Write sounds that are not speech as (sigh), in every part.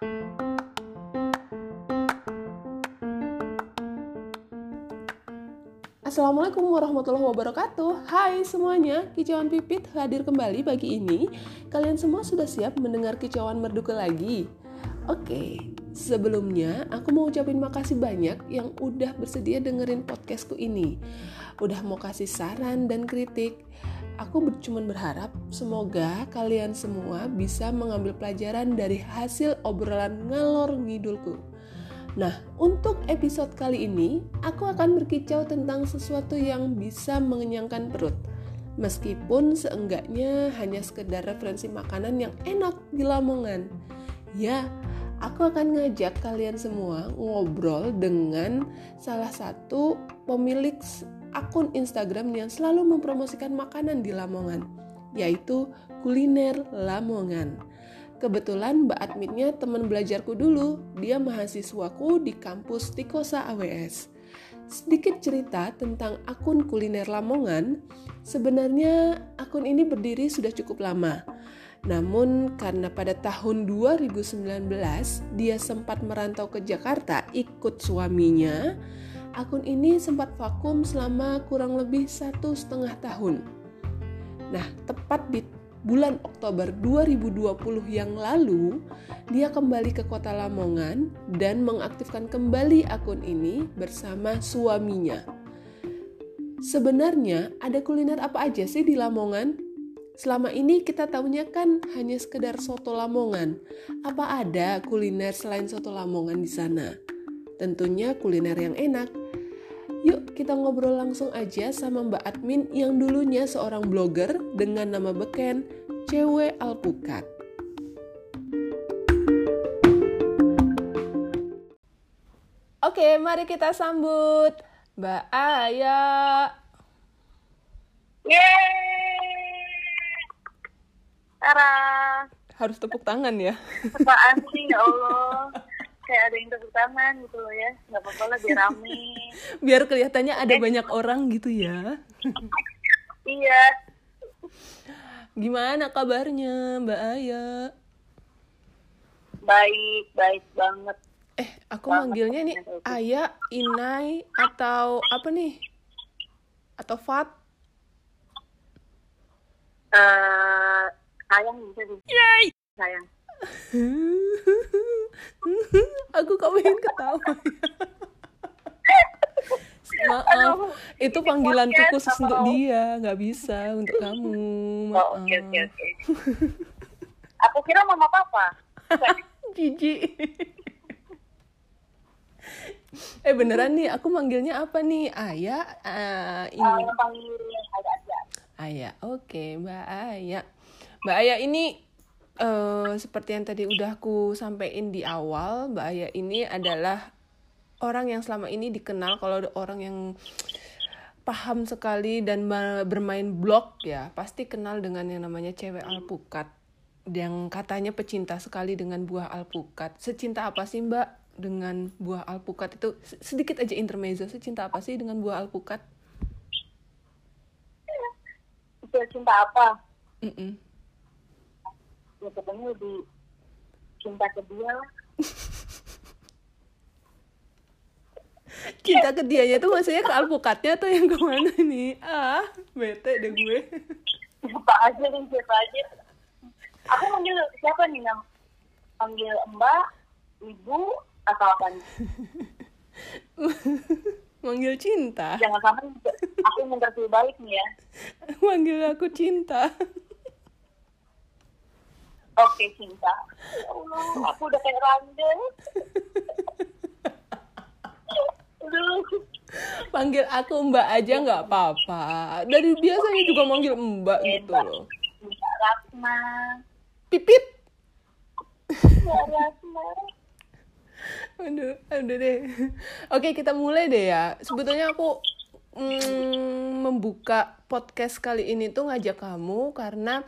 Assalamualaikum warahmatullahi wabarakatuh. Hai semuanya, Kicauan Pipit hadir kembali pagi ini. Kalian semua sudah siap mendengar kicauan merduka lagi? Oke, sebelumnya aku mau ucapin makasih banyak yang udah bersedia dengerin podcastku ini. Udah mau kasih saran dan kritik Aku cuma berharap semoga kalian semua bisa mengambil pelajaran dari hasil obrolan ngalor ngidulku Nah, untuk episode kali ini, aku akan berkicau tentang sesuatu yang bisa mengenyangkan perut. Meskipun seenggaknya hanya sekedar referensi makanan yang enak di Lamongan. Ya, aku akan ngajak kalian semua ngobrol dengan salah satu pemilik akun Instagram yang selalu mempromosikan makanan di Lamongan, yaitu kuliner Lamongan. Kebetulan Mbak Adminnya teman belajarku dulu, dia mahasiswaku di kampus Tikosa AWS. Sedikit cerita tentang akun kuliner Lamongan, sebenarnya akun ini berdiri sudah cukup lama. Namun karena pada tahun 2019 dia sempat merantau ke Jakarta ikut suaminya, akun ini sempat vakum selama kurang lebih satu setengah tahun. Nah, tepat di bulan Oktober 2020 yang lalu, dia kembali ke kota Lamongan dan mengaktifkan kembali akun ini bersama suaminya. Sebenarnya ada kuliner apa aja sih di Lamongan? Selama ini kita tahunya kan hanya sekedar soto Lamongan. Apa ada kuliner selain soto Lamongan di sana? Tentunya kuliner yang enak. Yuk kita ngobrol langsung aja sama Mbak Admin yang dulunya seorang blogger dengan nama beken Cewek Alpukat. Oke, mari kita sambut Mbak Aya. Yeay! Tara! Harus tepuk tangan ya? Apaan sih, ya Allah. Kayak ada yang tepuk tangan gitu loh ya. Gak apa-apa lah, biar rame. (laughs) Biar kelihatannya ada banyak orang gitu ya. iya. Gimana kabarnya Mbak Aya? Baik, baik banget. Eh, aku manggilnya nih Aya, Inai, atau apa nih? Atau Fat? Eh, sayang bisa sih. Yay! Sayang. (laughs) aku kok pengen ketawa Maaf, itu panggilanku khusus untuk dia, nggak bisa untuk (laughs) kamu. Oh, Maaf. oke, oke, oke. Aku kira mama papa. (laughs) Jijik. eh beneran nih, aku manggilnya apa nih? Ayah, ah, Uh, ini. aja. Ayah, oke Mbak Ayah. Mbak Ayah ini eh, seperti yang tadi udah aku sampaikan di awal, Mbak Ayah ini adalah orang yang selama ini dikenal kalau ada orang yang paham sekali dan ma- bermain blog ya, pasti kenal dengan yang namanya cewek alpukat. Yang katanya pecinta sekali dengan buah alpukat. Secinta apa sih Mbak dengan buah alpukat itu? Sedikit aja intermezzo, secinta apa sih dengan buah alpukat? Itu cinta apa? Mm-mm. Ya pokoknya lebih cinta ke dia lah. (laughs) cinta ke dianya tuh maksudnya ke alpukatnya atau yang ke mana nih ah bete deh gue Siapa aja nih, siapa aja. Aku manggil siapa nih, Nam? Panggil mbak, ibu, atau apa nih? (laughs) manggil cinta Jangan sampai aku mengerti balik nih ya. (laughs) manggil aku cinta Oke, cinta. Ya Allah, aku udah kayak rande. Aduh. panggil aku mbak aja nggak apa-apa dari biasanya juga manggil mbak gitu loh Mbak Ratna. pipit Mbak Ratna. aduh aduh deh oke kita mulai deh ya sebetulnya aku mm, membuka podcast kali ini tuh ngajak kamu karena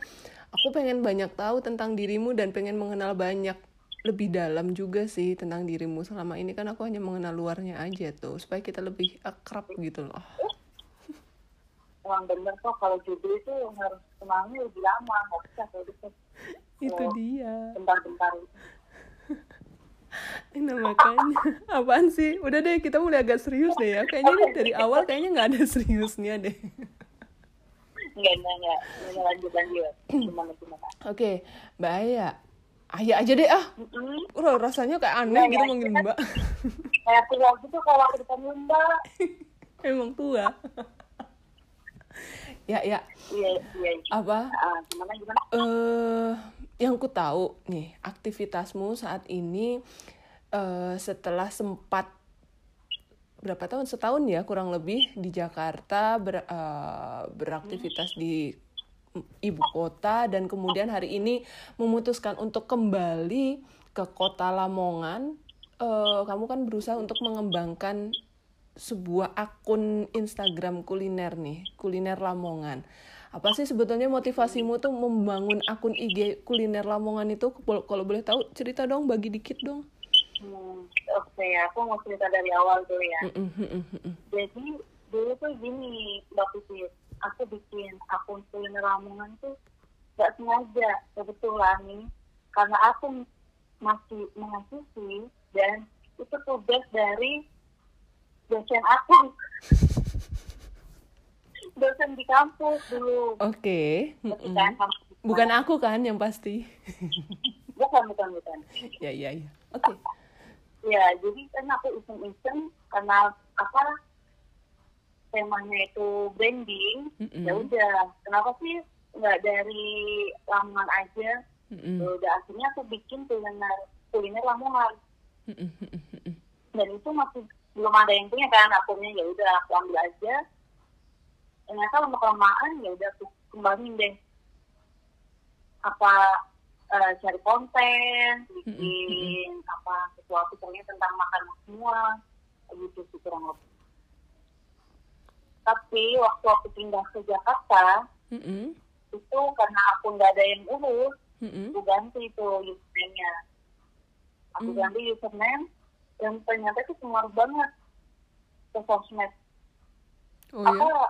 aku pengen banyak tahu tentang dirimu dan pengen mengenal banyak lebih dalam juga sih tentang dirimu selama ini kan aku hanya mengenal luarnya aja tuh supaya kita lebih akrab gitu loh (laughs) Emang bener kok kalau judul itu harus kenalnya lebih lama. Nggak bisa kayak gitu. (laughs) itu dia Bentar-bentar. (laughs) nah makanya apaan sih udah deh kita mulai agak serius deh ya kayaknya ini dari awal kayaknya nggak ada seriusnya deh Enggak, enggak, enggak. Enggak, lanjut, lanjut. Gimana, gimana? oke mbak Aya Ayah aja deh ah Mm-mm. Udah, rasanya kayak aneh Iya, gitu iya. manggil mbak Kayak tua gitu kalau aku dipanggil mbak. (laughs) emang tua (laughs) ya ya Iya, iya. apa Ah, gimana, gimana? eh yang ku tahu nih aktivitasmu saat ini eh setelah sempat berapa tahun? Setahun ya kurang lebih di Jakarta ber- eh, beraktivitas di ibu kota dan kemudian hari ini memutuskan untuk kembali ke kota Lamongan. Eh, kamu kan berusaha untuk mengembangkan sebuah akun Instagram kuliner nih kuliner Lamongan. Apa sih sebetulnya motivasimu tuh membangun akun IG kuliner Lamongan itu? Kalau boleh tahu cerita dong bagi dikit dong Hmm, Oke, aku mau cerita dari awal dulu ya. Mm-mm, mm-mm. Jadi, dulu tuh gini, Mbak Putri. Aku bikin akun kuliner Lamongan tuh gak sengaja. Kebetulan nih, karena aku masih mahasiswi dan itu tugas dari dosen aku. (laughs) dosen di kampus dulu. Oke, mm-mm. kan, bukan aku kan yang pasti bukan bukan bukan (laughs) ya ya ya oke ya jadi kan aku iseng-iseng karena apa temanya itu branding Mm-mm. ya udah kenapa sih nggak dari Lamongan aja Mm-mm. ya udah akhirnya aku bikin kuliner kuliner Lamongan mm-mm, mm-mm. dan itu masih belum ada yang punya kan akunnya ya udah aku ambil aja ternyata lama kelamaan ya udah aku kembangin deh apa eh, cari konten bikin apa sesuatu pokoknya tentang makanan semua gitu sih kurang lebih. Tapi waktu aku pindah ke Jakarta Mm-mm, itu karena aku nggak ada yang urus mm-mm. aku ganti itu username-nya. Aku Hmm. ganti username dan ternyata itu pengaruh banget ke sosmed. Oh apa? Ya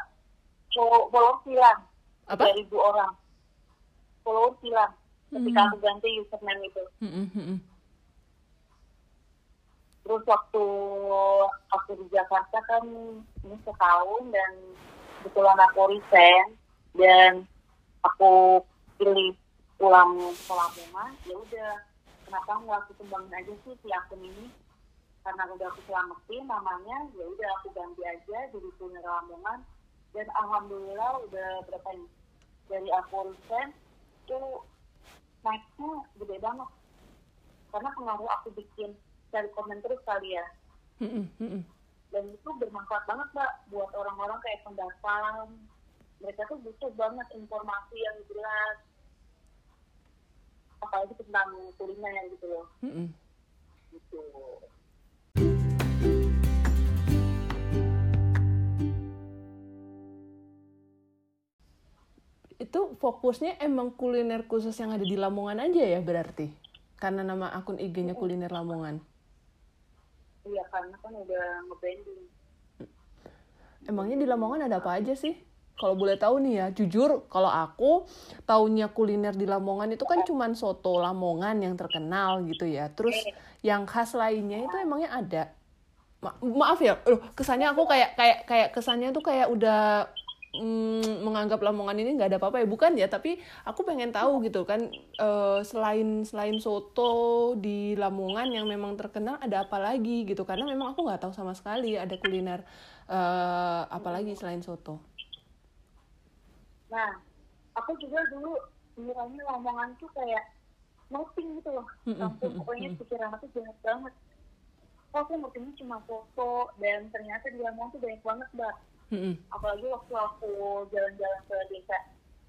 follow- follower hilang Apa? ribu orang. Follower hilang ketika Hmm. aku ganti username itu. Mm-mm, mm-mm. terus waktu aku di Jakarta kan ini setahun dan kebetulan aku resign dan aku pilih pulang ke Lamongan ya udah. Kenapa nggak aku kembangin aja sih si akun ini? Karena udah aku selamatin namanya ya udah aku ganti aja jadi kuliner Lamongan. Dan alhamdulillah udah berapa nih dari aku resign itu naiknya gede banget. Karena pengaruh aku bikin cari komen terus kali ya. Dan itu bermanfaat banget mbak buat orang-orang kayak pendatang. Mereka tuh butuh banget informasi yang jelas. Apalagi tentang kuliner gitu loh. Gitu itu fokusnya emang kuliner khusus yang ada di Lamongan aja ya berarti karena nama akun IG-nya kuliner Lamongan iya karena kan udah nge-branding Emangnya di Lamongan ada apa aja sih? Kalau boleh tahu nih ya, jujur kalau aku taunya kuliner di Lamongan itu kan cuman soto Lamongan yang terkenal gitu ya. Terus yang khas lainnya itu emangnya ada. Ma- maaf ya, loh, kesannya aku kayak kayak kayak kesannya tuh kayak udah mm, menganggap Lamongan ini nggak ada apa-apa ya, bukan ya? Tapi aku pengen tahu gitu kan eh, selain selain soto di Lamongan yang memang terkenal ada apa lagi gitu? Karena memang aku nggak tahu sama sekali ada kuliner eh apa lagi selain soto. nah aku juga dulu ngiranya Lamongan tuh kayak nothing gitu loh mm-mm, pokoknya pikiran aku jahat banget kok aku ngertinya cuma foto dan ternyata di Lamongan tuh banyak banget mbak Mm-mm. apalagi waktu aku jalan-jalan ke desa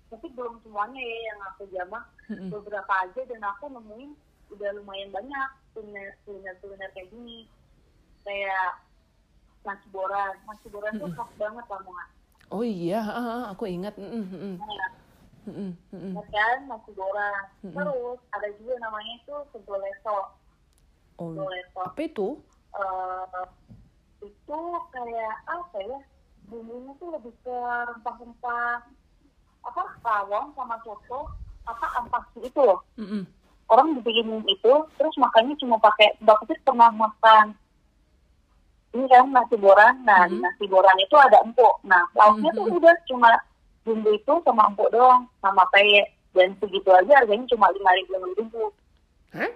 tapi belum semuanya ya yang aku jamah Mm-mm. beberapa aja dan aku nemuin udah lumayan banyak kuliner kuliner kuliner kayak gini kayak nasi boran nasi boran tuh khas banget Lamongan Oh iya, ah, aku ingat. Mm, mm, mm, nah, mm, mm, mm. kan nasi boran Mm-mm. terus ada juga namanya itu segoleso Oh, apa itu? Eh, itu kayak apa ya bumbunya tuh lebih ke rempah-rempah apa rawon sama soto apa ampas itu loh Mm, mm. orang dibikin itu terus makannya cuma pakai mbak Putih pernah makan ini kan nasi boran nah di Mhm. nasi boran itu ada empuk nah lauknya tuh Mhm. udah cuma bumbu itu sama empuk doang sama peye dan segitu aja harganya cuma lima ribu ribu Hah?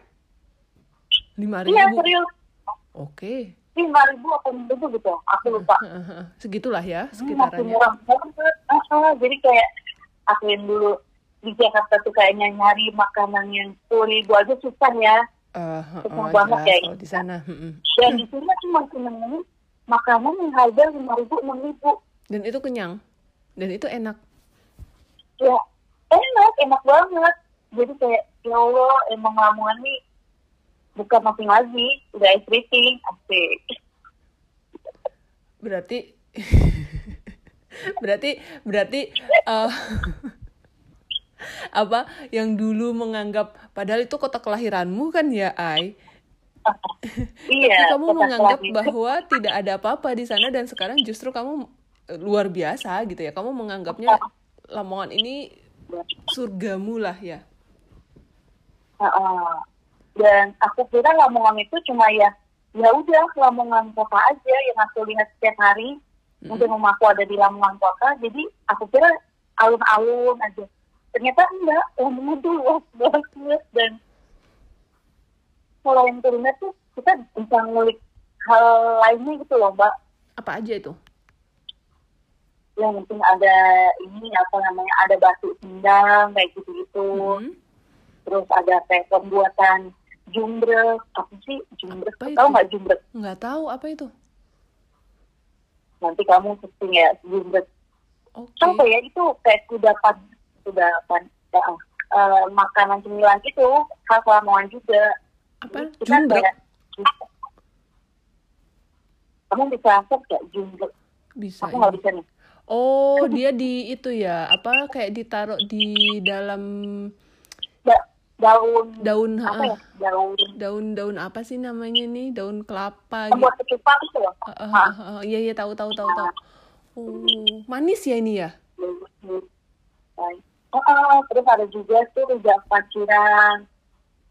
Lima iya ribu. serius Oke. Lima ribu atau enam ribu gitu aku lupa Segitulah ya masih sekitarannya. murah banget Ah, jadi kayak aku yang dulu di Jakarta tuh kayaknya nyari makanan yang sepuluh ribu aja susah ya Eh, Susah oh, banget jelas kayak di sana. mm-mm. dan di sini cuma senengnya makanan yang harga lima ribu enam ribu Dan itu kenyang. Dan itu enak. ya enak enak banget jadi kayak ya Allah emang Lamongan nih bukan masing lagi udah everything asik Berarti (laughs) berarti berarti eh, (laughs) apa yang dulu menganggap padahal itu kota kelahiranmu kan ya Ai (laughs) iya Tapi kamu menganggap kelahiran. bahwa tidak ada apa-apa di sana dan sekarang justru kamu eh, luar biasa gitu ya kamu menganggapnya Lamongan ini surgamu lah ya Heeh. Dan aku kira Lamongan itu cuma ya ya udah Lamongan kota aja yang aku lihat setiap hari. Mungkin rumah aku ada di Lamongan kota. Jadi aku kira alun-alun aja. Ternyata enggak Lamongan tuh luas banget. Dan selain kuliner tuh kita bisa ngulik hal lainnya gitu loh mbak. Apa aja itu? Yang penting ada ini apa namanya ada batu sindang kayak gitu gitu Mhm. terus ada kayak pembuatan jumbrek apa sih? Jumbrek Apa tahu nggak jumbrek nggak tahu apa itu? Nanti kamu searching ya jumbrek oke. Apa ya? Itu kayak kudapan kudapan ya, eh, makanan cemilan itu khas Lamongan juga. Apa? Kita jumbrek kayak- kamu bisa search gak jumbrek bisa aku nggak ini. bisa nih. Oh (laughs) dia di itu ya apa kayak ditaruh di dalam Da- daun daun apa ya? Daun. Daun-daun apa sih namanya nih daun kelapa gitu. buat ketupat itu loh ah, iya iya tahu tahu tahu tahu. Oh manis ya ini ya? Oh, oh, terus ada juga tuh rujak paciran.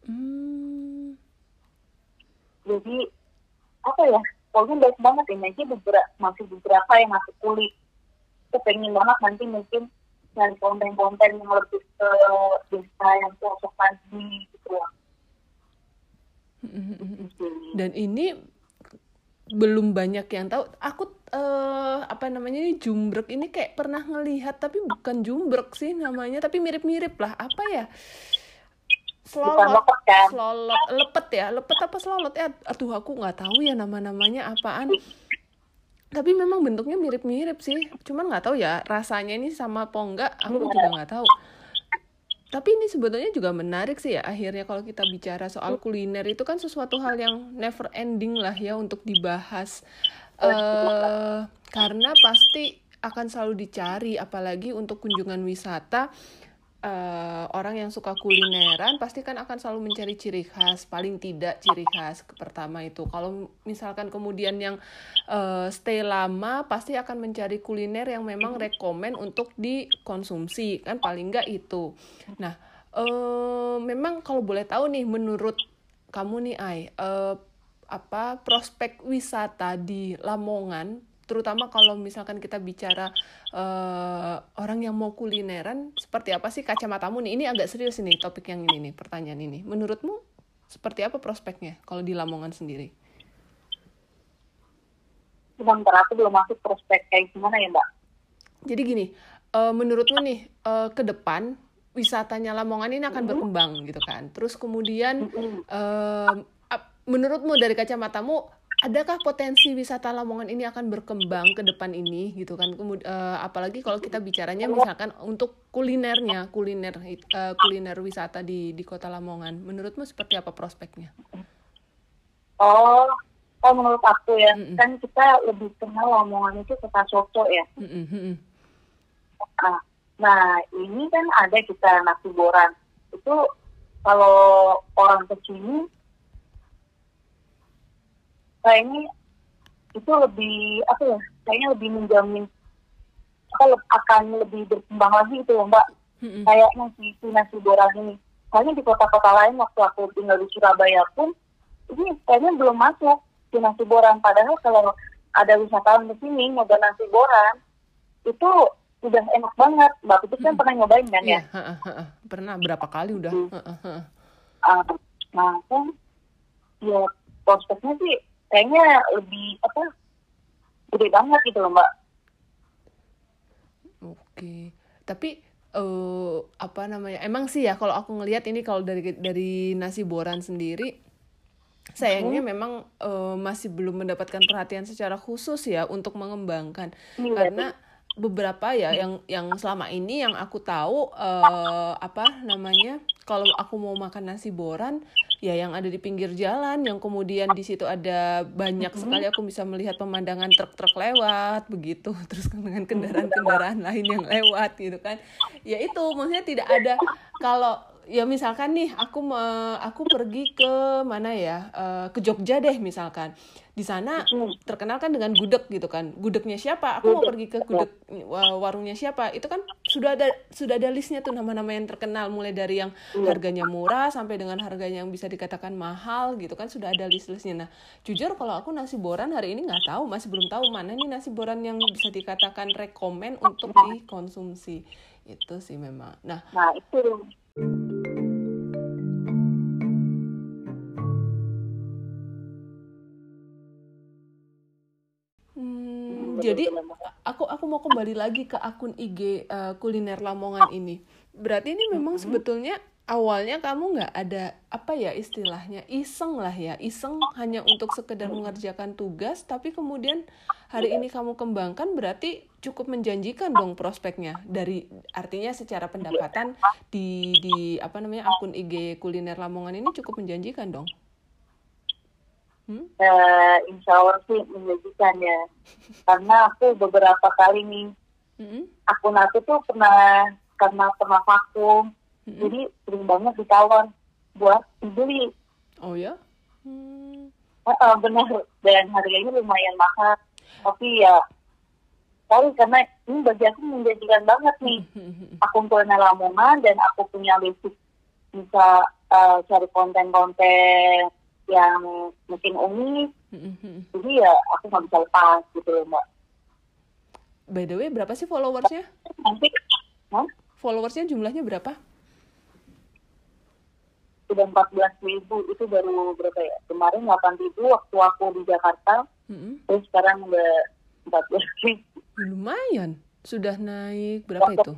Hmm. jadi apa ya? Pokoknya baik banget ini aja beberapa masih beberapa yang masih kulit. Aku pengen banget nanti mungkin cari konten-konten yang lebih ke desa yang pelosok pagi gitu. Loh. dan ini belum banyak yang tahu. Aku eh, apa namanya ini jumbrek ini kayak pernah ngelihat tapi bukan jumbrek sih namanya tapi mirip-mirip lah. Apa ya? Selolot lepet kan? Selolot lepet ya? Lepet apa selolot ya aduh aku nggak tahu ya nama-namanya apaan tapi memang bentuknya mirip-mirip sih. Cuman nggak tahu ya rasanya ini sama apa enggak aku Iya. juga nggak tahu. Tapi ini sebetulnya juga menarik sih ya akhirnya kalau kita bicara soal kuliner itu kan sesuatu hal yang never ending lah ya untuk dibahas. Eh karena pasti akan selalu dicari apalagi untuk kunjungan wisata eh, orang yang suka kulineran pasti kan akan selalu mencari ciri khas paling tidak ciri khas pertama itu. Kalau misalkan kemudian yang eh, stay lama pasti akan mencari kuliner yang memang rekomen untuk dikonsumsi kan paling nggak itu. Nah eh, memang kalau boleh tahu nih menurut kamu nih Ai eh, apa prospek wisata di Lamongan terutama kalau misalkan kita bicara eh, orang yang mau kulineran seperti apa sih kacamatamu nih? Ini agak serius ini topik yang ini nih pertanyaan ini. Menurutmu seperti apa prospeknya kalau di Lamongan sendiri? Sebentar aku belum masuk prospek kayak gimana ya mbak? Jadi gini eh, menurutmu nih eh, ke depan wisatanya Lamongan ini akan berkembang gitu kan? Terus kemudian ap- menurutmu dari kacamatamu adakah potensi wisata Lamongan ini akan berkembang ke depan ini gitu kan Kemud- eh, apalagi kalau kita bicaranya misalkan untuk kulinernya kuliner eh, kuliner wisata di di kota Lamongan menurutmu seperti apa prospeknya oh oh menurut aku ya Mm-mm. kan kita lebih kenal Lamongan itu kota soto ya Mm-mm, mm-mm. Nah, nah, ini kan ada kita nasi boran. Itu kalau orang ke sini kayaknya itu lebih apa ya? Kayaknya lebih menjamin le- akan lebih berkembang lagi loh, Mbak. Mm-mm. Kayaknya si, si nasi boran ini. misalnya di kota-kota lain waktu aku tinggal di Surabaya pun ini kayaknya belum masuk di nasi boran padahal kalau ada wisatawan ke sini nyoba nasi boran itu udah enak banget mbak Putih kan pernah nyobain kan ya heeh. pernah berapa kali udah. Hmm. Ah, nah kan ya prospeknya sih kayaknya lebih apa gede banget gitu loh mbak Oke, tapi eh apa namanya? Emang sih ya kalau aku ngelihat ini kalau dari dari nasi boran sendiri, sayangnya memang eh, masih belum mendapatkan perhatian secara khusus ya untuk mengembangkan. Iya. Karena beberapa ya yang yang selama ini yang aku tahu eh, apa namanya? Kalau aku mau makan nasi boran, ya yang ada di pinggir jalan, yang kemudian di situ ada banyak sekali aku bisa melihat pemandangan truk-truk lewat begitu, (laughs) terus dengan kendaraan-kendaraan lain yang lewat gitu kan. Ya itu maksudnya tidak ada kalau ya misalkan nih aku me- aku pergi ke mana ya eh, ke Jogja deh misalkan. Di sana terkenal kan dengan gudeg gitu kan. Gudegnya siapa? Aku mau pergi ke gudeg wa- warungnya siapa? Itu kan sudah ada sudah ada listnya tuh nama-nama yang terkenal. Mulai dari yang harganya murah sampai dengan harganya yang bisa dikatakan mahal gitu kan sudah ada list-listnya. Nah jujur kalau aku nasi boran hari ini nggak tahu masih belum tahu mana nih nasi boran yang bisa dikatakan rekomen untuk dikonsumsi. Itu sih memang. Nah nah itu Hmm, jadi aku aku mau kembali lagi ke akun IG eh, kuliner Lamongan ini. Berarti ini memang sebetulnya awalnya kamu nggak ada apa ya istilahnya iseng lah ya iseng hanya untuk sekedar mengerjakan tugas tapi kemudian hari ini kamu kembangkan berarti cukup menjanjikan dong prospeknya dari artinya secara pendapatan di di apa namanya akun IG kuliner Lamongan ini cukup menjanjikan dong. Hmm? eh, insya Allah sih menjanjikan ya karena aku beberapa kali nih Mm-mm. akun aku tuh pernah karena pernah vakum Mm-mm. jadi sering banget ditawar buat dibeli Oh ya? Hmm. Eh, eh, benar dan harganya lumayan mahal tapi ya sorry karena ini bagi aku menjanjikan banget nih akun kuliner Lamongan dan aku punya basic bisa eh, cari konten-konten yang mungkin unik jadi ya aku nggak bisa lepas gitu loh mbak By the way, berapa sih followersnya? nanti Hah? Followersnya jumlahnya berapa? Sudah 14 ribu itu baru berapa ya kemarin 8 ribu waktu aku di Jakarta Mm-mm. terus sekarang udah 14 ribu Lumayan. Sudah naik berapa itu?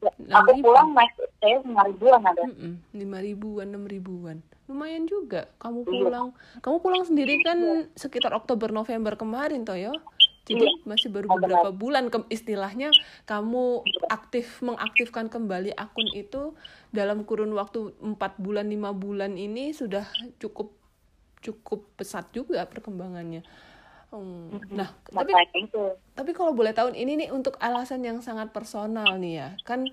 Ya, aku 6.000. pulang naik saya 5 ribuan ada Mm-mm. Lima ribuan, enam ribuan. Lumayan juga. Kamu Iya. pulang, kamu pulang sendiri kan sekitar Oktober November kemarin toh ya. Jadi Iya. masih baru Oh, beberapa bulan ke, istilahnya kamu aktif mengaktifkan kembali akun itu dalam kurun waktu empat bulan lima bulan ini sudah cukup cukup pesat juga perkembangannya. Hmm, Nah, tapi tapi kalau boleh tahu ini nih untuk alasan yang sangat personal nih ya. Kan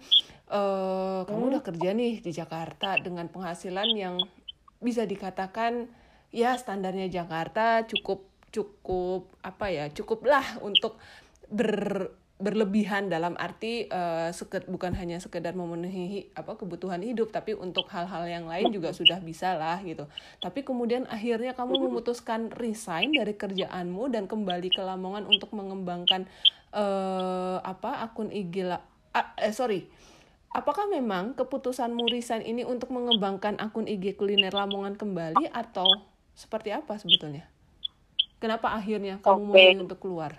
eh, kamu udah kerja nih di Jakarta dengan penghasilan yang bisa dikatakan ya standarnya Jakarta cukup cukup apa ya cukuplah untuk ber berlebihan dalam arti eh, seke- bukan hanya sekedar memenuhi apa kebutuhan hidup tapi untuk hal-hal yang lain juga sudah bisa lah gitu. Tapi kemudian akhirnya kamu memutuskan resign dari kerjaanmu dan kembali ke Lamongan untuk mengembangkan eh, apa akun IG la- ah, eh sorry. Apakah memang keputusanmu resign ini untuk mengembangkan akun IG kuliner Lamongan kembali atau seperti apa sebetulnya kenapa akhirnya kamu Oke. memilih untuk keluar?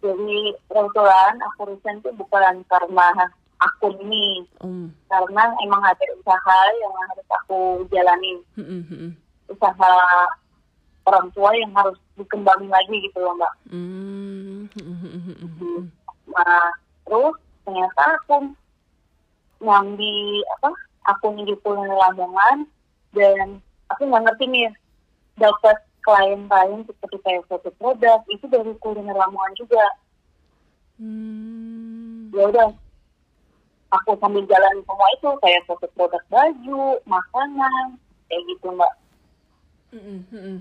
Jadi kebetulan aku resign tuh bukan karena akun ini. Um karena emang ada usaha yang harus aku jalani hmm, hmm, hmm. usaha orang tua yang harus dikembangin lagi gitu loh mbak. Hmm, hmm, nah terus ternyata aku nyambi apa akun di kuliner Lamongan dan aku nggak ngerti nih dapat klien-klien seperti kayak foto produk itu dari kuliner Lamongan juga Hmm. ya udah aku sambil jalan semua itu kayak foto produk baju makanan kayak gitu mbak mm-mm.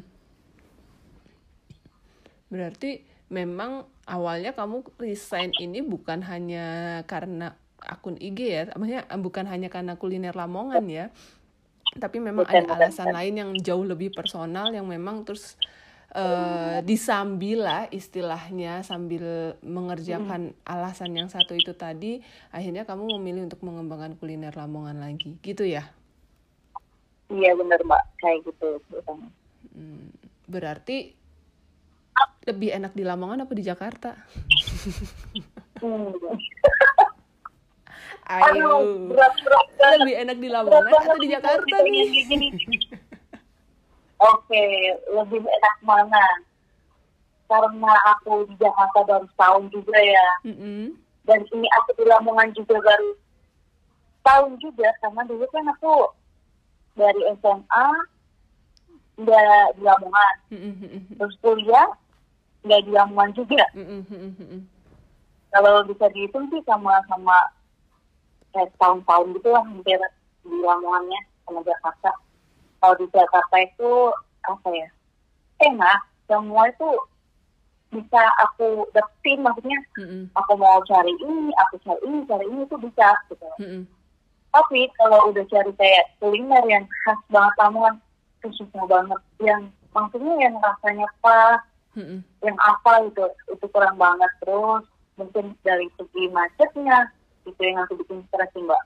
Berarti memang awalnya kamu resign ini bukan hanya karena akun IG ya, maksudnya bukan hanya karena kuliner Lamongan ya, tapi memang Bukan, ada alasan bukan. lain yang jauh lebih personal yang memang terus eh, disambil lah istilahnya sambil mengerjakan alasan yang satu itu tadi, akhirnya kamu memilih untuk mengembangkan kuliner Lamongan lagi, gitu ya? Iya bener mbak, kayak gitu. Hmm, berarti lebih enak di Lamongan apa di Jakarta? Hmm. (laughs) Ayo. Aduh, berat berat lebih enak di Berat Lamongan banget atau di Jakarta kalau nih? kayak gini. Oke, lebih enak mana? Karena aku di Jakarta baru setahun juga ya. Mm-mm. Dan ini aku di Lamongan juga baru tahun juga. Karena dulu kan aku dari SMA nggak di Lamongan. Mm-mm, mm-mm, Terus kuliah nggak di Lamongan juga. mm-mm, mm-mm. Kalau bisa dihitung sih sama-sama kayak tahun-tahun gitu lah hampir di Lamongannya sama Jakarta. Kalau di Jakarta itu apa ya enak semua itu bisa aku dapetin maksudnya Mm-mm, aku mau cari ini aku cari ini cari ini itu bisa gitu mm-mm. tapi kalau udah cari kayak kuliner yang khas banget Lamongan itu susah banget yang maksudnya yang rasanya pas Mm-mm. yang apa gitu itu kurang banget terus mungkin dari segi macetnya itu yang aku bikin stres sih mbak.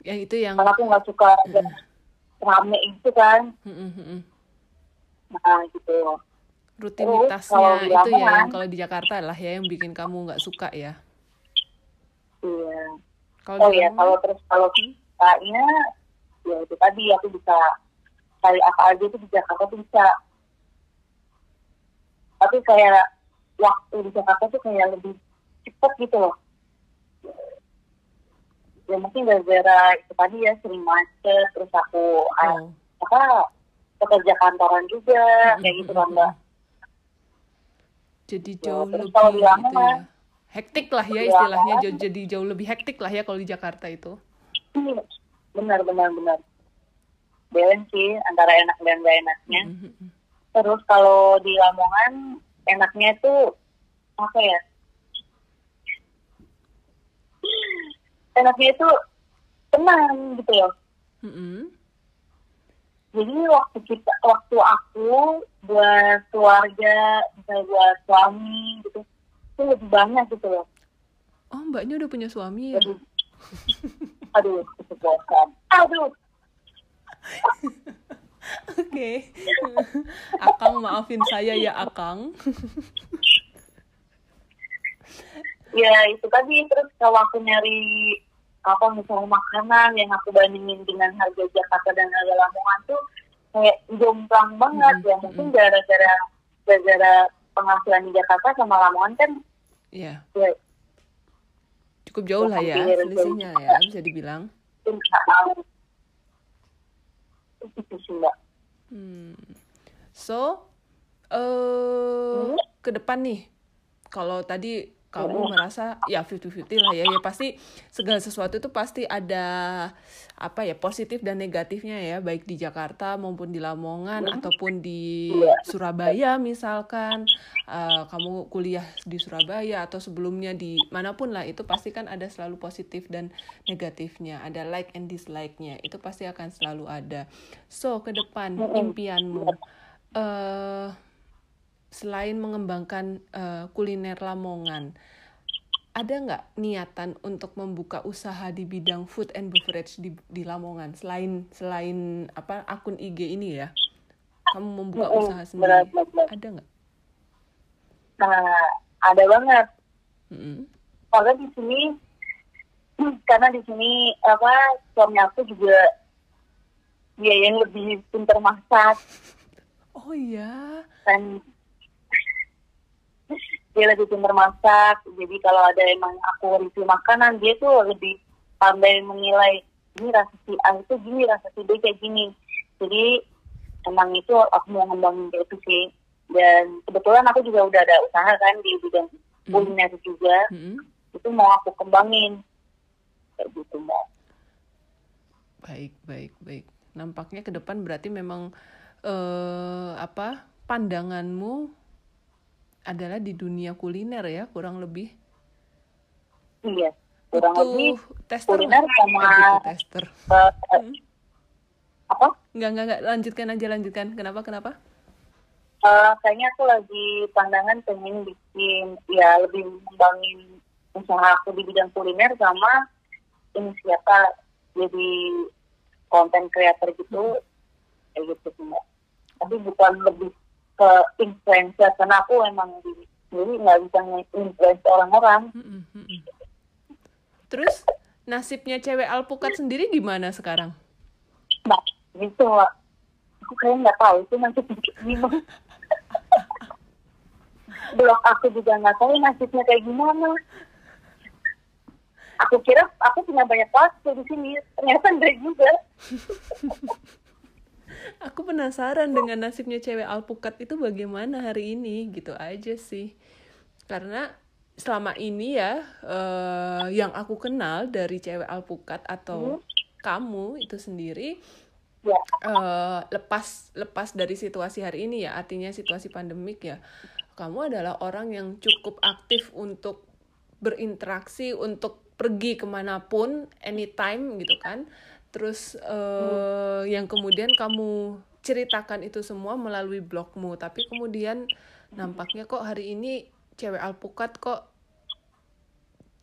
Ya itu yang karena aku nggak suka rame itu kan. Mm-mm, mm-mm. nah gitu. Rutinitasnya di itu ya yang kalau di Jakarta lah ya yang bikin kamu nggak suka ya. iya. Kalau oh ya kalau terus kalau sukanya ya itu tadi aku bisa cari apa aja itu di Jakarta tuh bisa. Tapi kayak waktu di Jakarta tuh kayak lebih cepet gitu loh ya mungkin gara-gara itu tadi ya sering macet terus aku Oh. apa pekerja kantoran juga kayak gitu kan mbak Jadi Ya, jauh terus lebih kalau di gitu ya. Hektik lah ya istilahnya jauh, jadi jauh lebih hektik lah ya kalau di Jakarta itu. Iya, benar benar benar balance sih antara enak dan gak enaknya Mm, mm, mm. terus kalau di Lamongan enaknya itu apa ya enaknya itu tenang gitu loh Mm-mm. jadi waktu kita waktu aku buat keluarga misalnya buat suami gitu itu lebih banyak gitu loh Oh mbaknya udah punya suami ya? jadi aduh aduh (laughs) Oke. Akang maafin saya ya Akang. (laughs) ya itu tadi terus kalau aku nyari apa misalnya makanan yang aku bandingin dengan harga Jakarta dan harga Lamongan tuh kayak jomplang banget Mm-mm, ya mungkin gara-gara gara-gara penghasilan di Jakarta sama Lamongan kan Iya. ya Cukup jauh lah ya Hampir selisihnya jauh. ya bisa dibilang. Hmm. So, eh ke depan nih, kalau tadi kamu merasa ya 50-50 lah ya, ya pasti segala sesuatu itu pasti ada apa ya positif dan negatifnya ya, baik di Jakarta maupun di Lamongan ataupun di Surabaya misalkan, eh, kamu kuliah di Surabaya atau sebelumnya di mana pun lah itu pasti kan ada selalu positif dan negatifnya, ada like and dislike-nya, itu pasti akan selalu ada. So ke depan impianmu. Eh selain mengembangkan eh, kuliner Lamongan, ada nggak niatan untuk membuka usaha di bidang food and beverage di, di Lamongan selain selain apa akun IG ini ya? Kamu membuka Mm-mm, usaha benar, sendiri? benar, benar. Ada nggak? nah ada banget Mm-mm. karena di sini (clears throat) karena di sini apa suami aku juga dia yang lebih pintar masak (laughs) Oh iya. kan dia lebih pintar masak. Jadi kalau ada emang aku review makanan dia tuh lebih pandai menilai ini rasa si A itu gini rasa si B kayak gini. Jadi emang itu aku mau ngembangin kayak itu sih. Dan kebetulan aku juga udah ada usaha kan di bidang kuliner juga. Mm-mm. itu mau aku kembangin. Kayak gitu mbak. Baik, baik, baik. Nampaknya ke depan berarti memang eh apa pandanganmu adalah di dunia kuliner ya, kurang lebih. iya kurang Butuh lebih tester kuliner sama butuh tester. eh, Hmm. apa Nggak, nggak, nggak. Lanjutkan aja, lanjutkan. Kenapa, kenapa? Eh, kayaknya aku lagi pandangan pengen bikin ya lebih mengembangin usaha aku di bidang kuliner sama ini siapa jadi konten creator gitu kayak gitu Mbak. tapi bukan lebih ke influencer karena aku emang di jadi nggak bisa nge-influence orang-orang. Mm-mm, mm-mm. Terus, nasibnya cewek alpukat sendiri gimana sekarang? nah gitu aku kayaknya nggak tahu itu nanti (laughs) gimana? Belum aku juga nggak tahu nasibnya kayak gimana. Aku kira aku punya banyak waktu di sini ternyata enggak juga (laughs) Aku penasaran dengan nasibnya cewek alpukat itu bagaimana hari ini gitu aja sih. Karena selama ini ya eh, yang aku kenal dari cewek alpukat atau kamu itu sendiri eh, lepas lepas dari situasi hari ini ya artinya situasi pandemik ya kamu adalah orang yang cukup aktif untuk berinteraksi untuk pergi ke mana pun anytime gitu kan terus eh, yang kemudian kamu ceritakan itu semua melalui blogmu. Tapi kemudian nampaknya kok hari ini cewek alpukat kok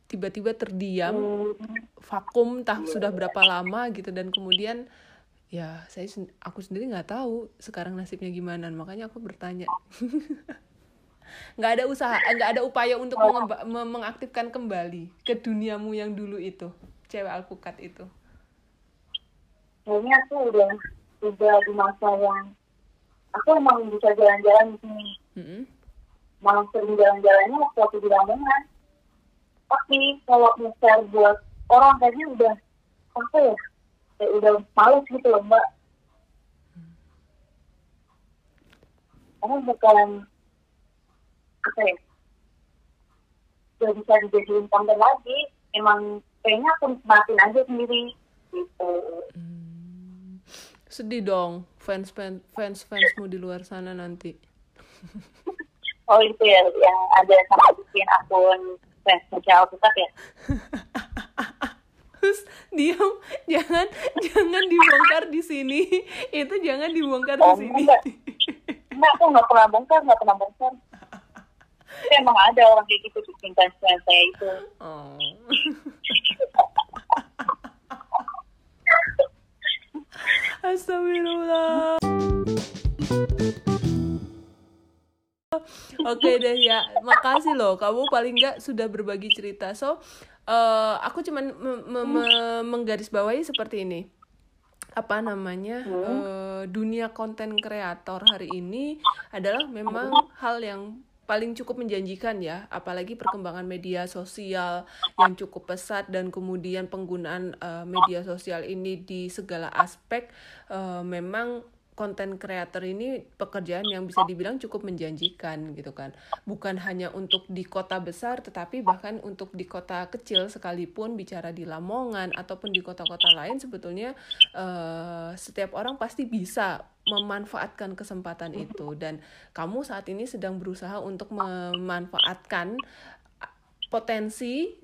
tiba-tiba terdiam Hmm, vakum entah sudah berapa lama gitu. Dan kemudian ya saya aku sendiri nggak tahu sekarang nasibnya gimana. Makanya aku bertanya. (laughs) Nggak ada usaha nggak ada upaya untuk mengaktifkan kembali ke duniamu yang dulu itu cewek alpukat itu kayaknya aku udah udah di masa yang aku emang bisa jalan-jalan di sini. Malah sering jalan-jalannya waktu aku di Lamongan. Tapi kalau share buat orang kayaknya udah apa ya kayak udah males gitu loh mbak. Karena bukan apa ya udah bisa dijadiin konten lagi. Emang kayaknya aku nikmatin aja sendiri gitu. Hmm. Sedih dong fans fans fans fansmu di luar sana nanti (laughs) oh itu ya yang ada sama bikin akun fans sosial kita ya (laughs) Terus diam jangan jangan dibongkar di sini itu jangan dibongkar di Oh, sini enggak. Enggak, aku nggak pernah bongkar, nggak pernah bongkar. Tapi emang ada orang kayak gitu bikin fans fans saya itu. Oh. (laughs) Astagfirullah. Oke deh ya, makasih loh. Kamu paling nggak sudah berbagi cerita. So, eh, aku cuman me- me- me- menggarisbawahi seperti ini. Apa namanya? eh, dunia konten kreator hari ini adalah memang hal yang paling cukup menjanjikan ya, apalagi perkembangan media sosial yang cukup pesat dan kemudian penggunaan eh, media sosial ini di segala aspek eh, memang konten kreator ini pekerjaan yang bisa dibilang cukup menjanjikan gitu kan. Bukan hanya untuk di kota besar tetapi bahkan untuk di kota kecil sekalipun bicara di Lamongan ataupun di kota-kota lain sebetulnya eh, setiap orang pasti bisa memanfaatkan kesempatan itu dan kamu saat ini sedang berusaha untuk memanfaatkan potensi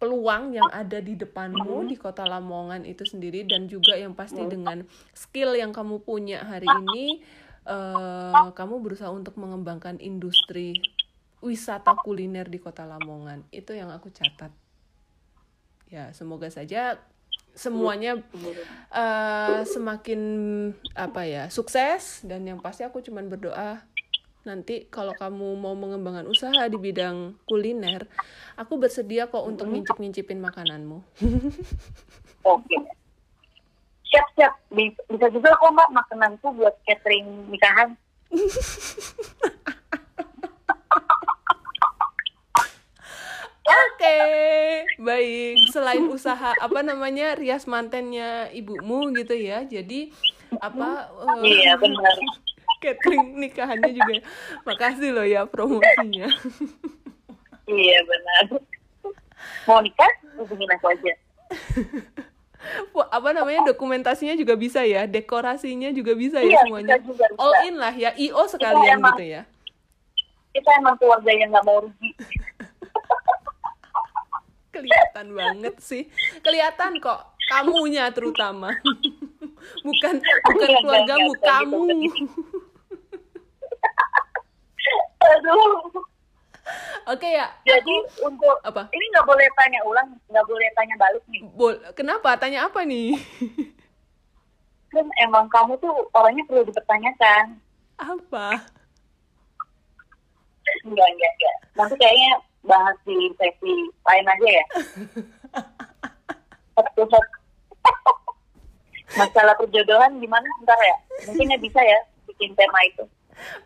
peluang yang ada di depanmu di kota Lamongan itu sendiri dan juga yang pasti dengan skill yang kamu punya hari ini eh, kamu berusaha untuk mengembangkan industri wisata kuliner di kota Lamongan. Itu yang aku catat. Ya semoga saja semuanya eh, semakin apa ya sukses dan yang pasti aku cuman berdoa nanti kalau kamu mau mengembangkan usaha di bidang kuliner aku bersedia kok untuk ngincip-ngincipin makananmu Oke. Siap siap. Bi- Bisa juga kok mbak makananku buat catering nikahan. Oke, baik. Selain usaha apa namanya rias mantennya ibumu gitu ya. Jadi apa Iya benar. Catering nikahannya juga. Makasih loh ya promosinya. Iya benar. Mau nikah? Hubungin aku aja. Apa namanya dokumentasinya juga bisa ya, dekorasinya juga bisa Iya, ya semuanya. bisa juga, bisa. All in lah ya, IO sekalian emang- gitu ya. Kita emang keluarga yang nggak mau rugi. (laughs) kelihatan banget sih kelihatan kok kamunya terutama (laughs) bukan bukan Enggak, keluargamu enggak, kamu gitu. Aduh. oke ya Jadi untuk apa ini nggak boleh tanya ulang, nggak boleh tanya balik nih. Bol kenapa tanya apa nih Kan emang kamu tuh orangnya perlu dipertanyakan. apa Enggak, enggak, enggak. Nanti kayaknya bahas di sesi lain aja ya. (laughs) (laughs) Masalah perjodohan gimana ntar ya? Mungkin ya bisa ya bikin tema itu.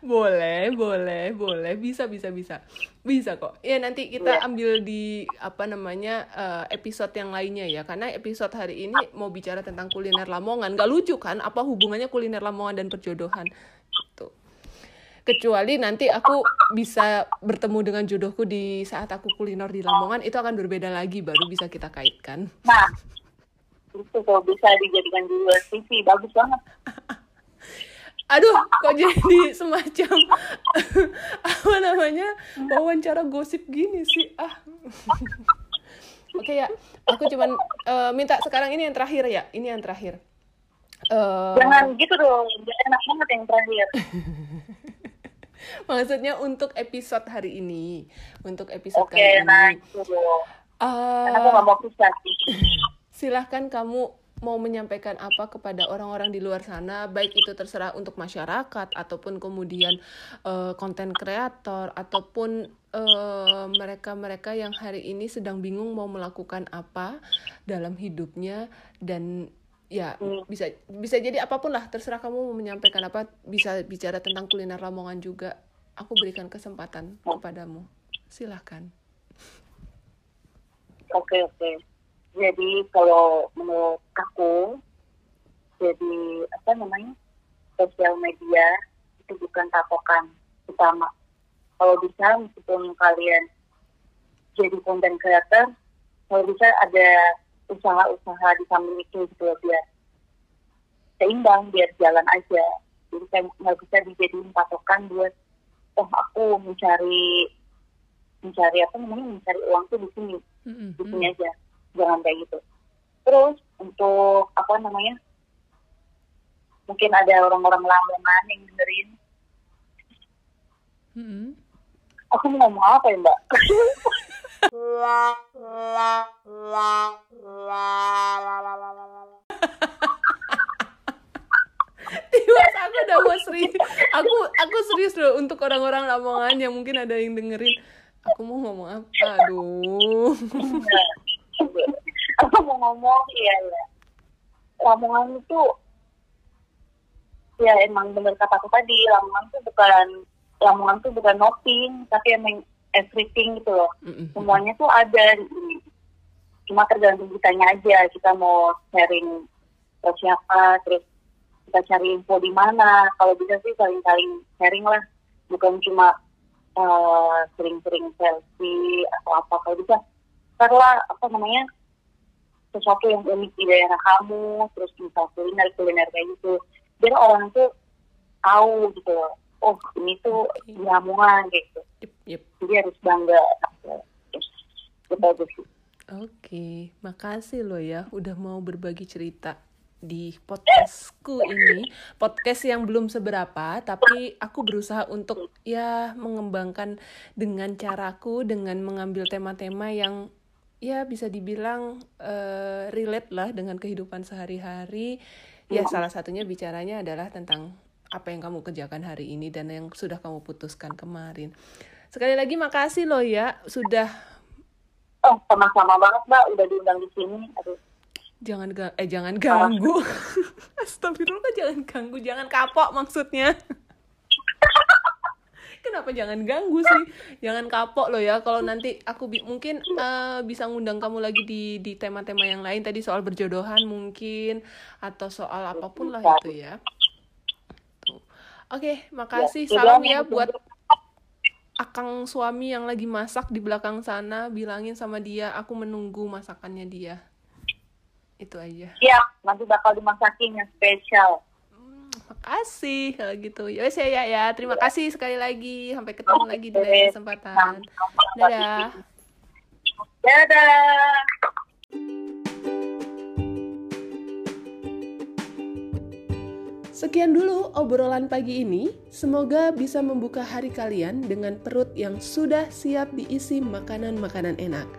Boleh boleh boleh. Bisa bisa bisa. Bisa kok. Ya nanti kita Iya. ambil di apa namanya eh, episode yang lainnya ya. Karena episode hari ini mau bicara tentang kuliner Lamongan. Gak lucu kan? Apa hubungannya kuliner Lamongan dan perjodohan? Gitu. Kecuali nanti aku bisa bertemu dengan jodohku di saat aku kuliner di Lamongan itu akan berbeda lagi. Baru bisa kita kaitkan. Nah, itu kalau bisa dijadikan dua sisi bagus banget. (laughs) aduh kok jadi (laughs) semacam (laughs) apa namanya wawancara gosip gini sih? Ah. (laughs) Oke ya aku cuman eh, minta sekarang ini yang terakhir ya ini yang terakhir. Eh, Jangan gitu dong, enak banget yang terakhir. maksudnya untuk episode hari ini untuk episode Oke, kali nah ini. itu dong. Eh, aku nggak mau pisah silahkan kamu mau menyampaikan apa kepada orang-orang di luar sana, baik itu terserah untuk masyarakat ataupun kemudian konten kreator ataupun eh, mereka-mereka yang hari ini sedang bingung mau melakukan apa dalam hidupnya dan ya Hmm. bisa bisa jadi apa pun lah terserah kamu mau menyampaikan apa bisa bicara tentang kuliner Lamongan juga aku berikan kesempatan kepadamu silahkan Oke oke. Jadi kalau menurut aku, jadi apa namanya sosial media itu bukan patokan utama. Kalau bisa meskipun kalian jadi konten creator, kalau bisa ada usaha-usaha di samping itu gitu loh, biar seimbang, biar jalan aja. Jadi kayak nggak bisa dijadiin patokan buat oh aku mencari mencari apa namanya mencari uang tuh di sini Mm-mm. di sini aja jangan kayak gitu terus untuk apa namanya mungkin ada orang-orang Lamongan yang dengerin Mm-mm. aku mau ngomong apa ya mbak Tiwas aku udah mau serius. Aku aku serius loh untuk orang-orang Lamongan yang mungkin ada yang dengerin. Aku mau ngomong apa? Aduh. Aku mau ngomong iya ya Lamongan itu ya emang bener kata aku tadi Lamongan tuh bukan Lamongan tuh bukan nothing tapi emang everything gitu loh semuanya tuh ada. Cuma tergantung kitanya aja, kita mau sharing ke siapa, terus kita cari info di mana. Kalau bisa sih saling-saling sharing lah, bukan cuma eh, sering-sering selfie atau apa. Kalau bisa, karena apa namanya sesuatu yang unik di daerah kamu, terus misal kuliner kuliner kayak gitu. Biar orang tuh tahu gitu. Oh ini tuh Lamongan gitu Yep, yep. jadi harus bangga terus bagus Oke, makasih lo ya udah mau berbagi cerita di podcastku ini. Podcast yang belum seberapa, tapi aku berusaha untuk ya mengembangkan dengan caraku dengan mengambil tema-tema yang ya bisa dibilang eh, relate lah dengan kehidupan sehari-hari. Ya salah satunya bicaranya adalah tentang apa yang kamu kerjakan hari ini dan yang sudah kamu putuskan kemarin. Sekali lagi makasih lo ya sudah oh sama-sama banget mbak. Udah diundang di sini. Aduh. Jangan ga eh jangan ganggu. (laughs) Astagfirullah jangan ganggu. Jangan kapok maksudnya kenapa jangan ganggu sih? Jangan kapok lo ya kalau nanti aku bi- mungkin eh, bisa ngundang kamu lagi di di tema-tema yang lain. Tadi soal berjodohan mungkin atau soal apa pun lah itu ya. Tuh. oke makasih. Ya, salam ya buat akang suami yang lagi masak di belakang sana. Bilangin sama dia aku menunggu masakannya dia. Itu aja. Siap, nanti bakal dimasakin yang spesial. Makasih kalau gitu ya wes ya ya ya terima kasih sekali lagi sampai ketemu lagi di lain kesempatan dadah Dadah. Sekian dulu obrolan pagi ini. Semoga bisa membuka hari kalian dengan perut yang sudah siap diisi makanan-makanan enak.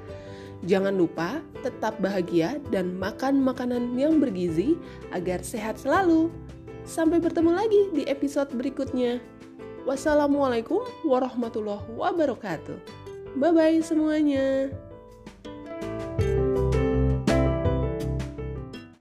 Jangan lupa tetap bahagia dan makan makanan yang bergizi agar sehat selalu. Sampai bertemu lagi di episode berikutnya. Wassalamualaikum warahmatullahi wabarakatuh. Bye bye semuanya.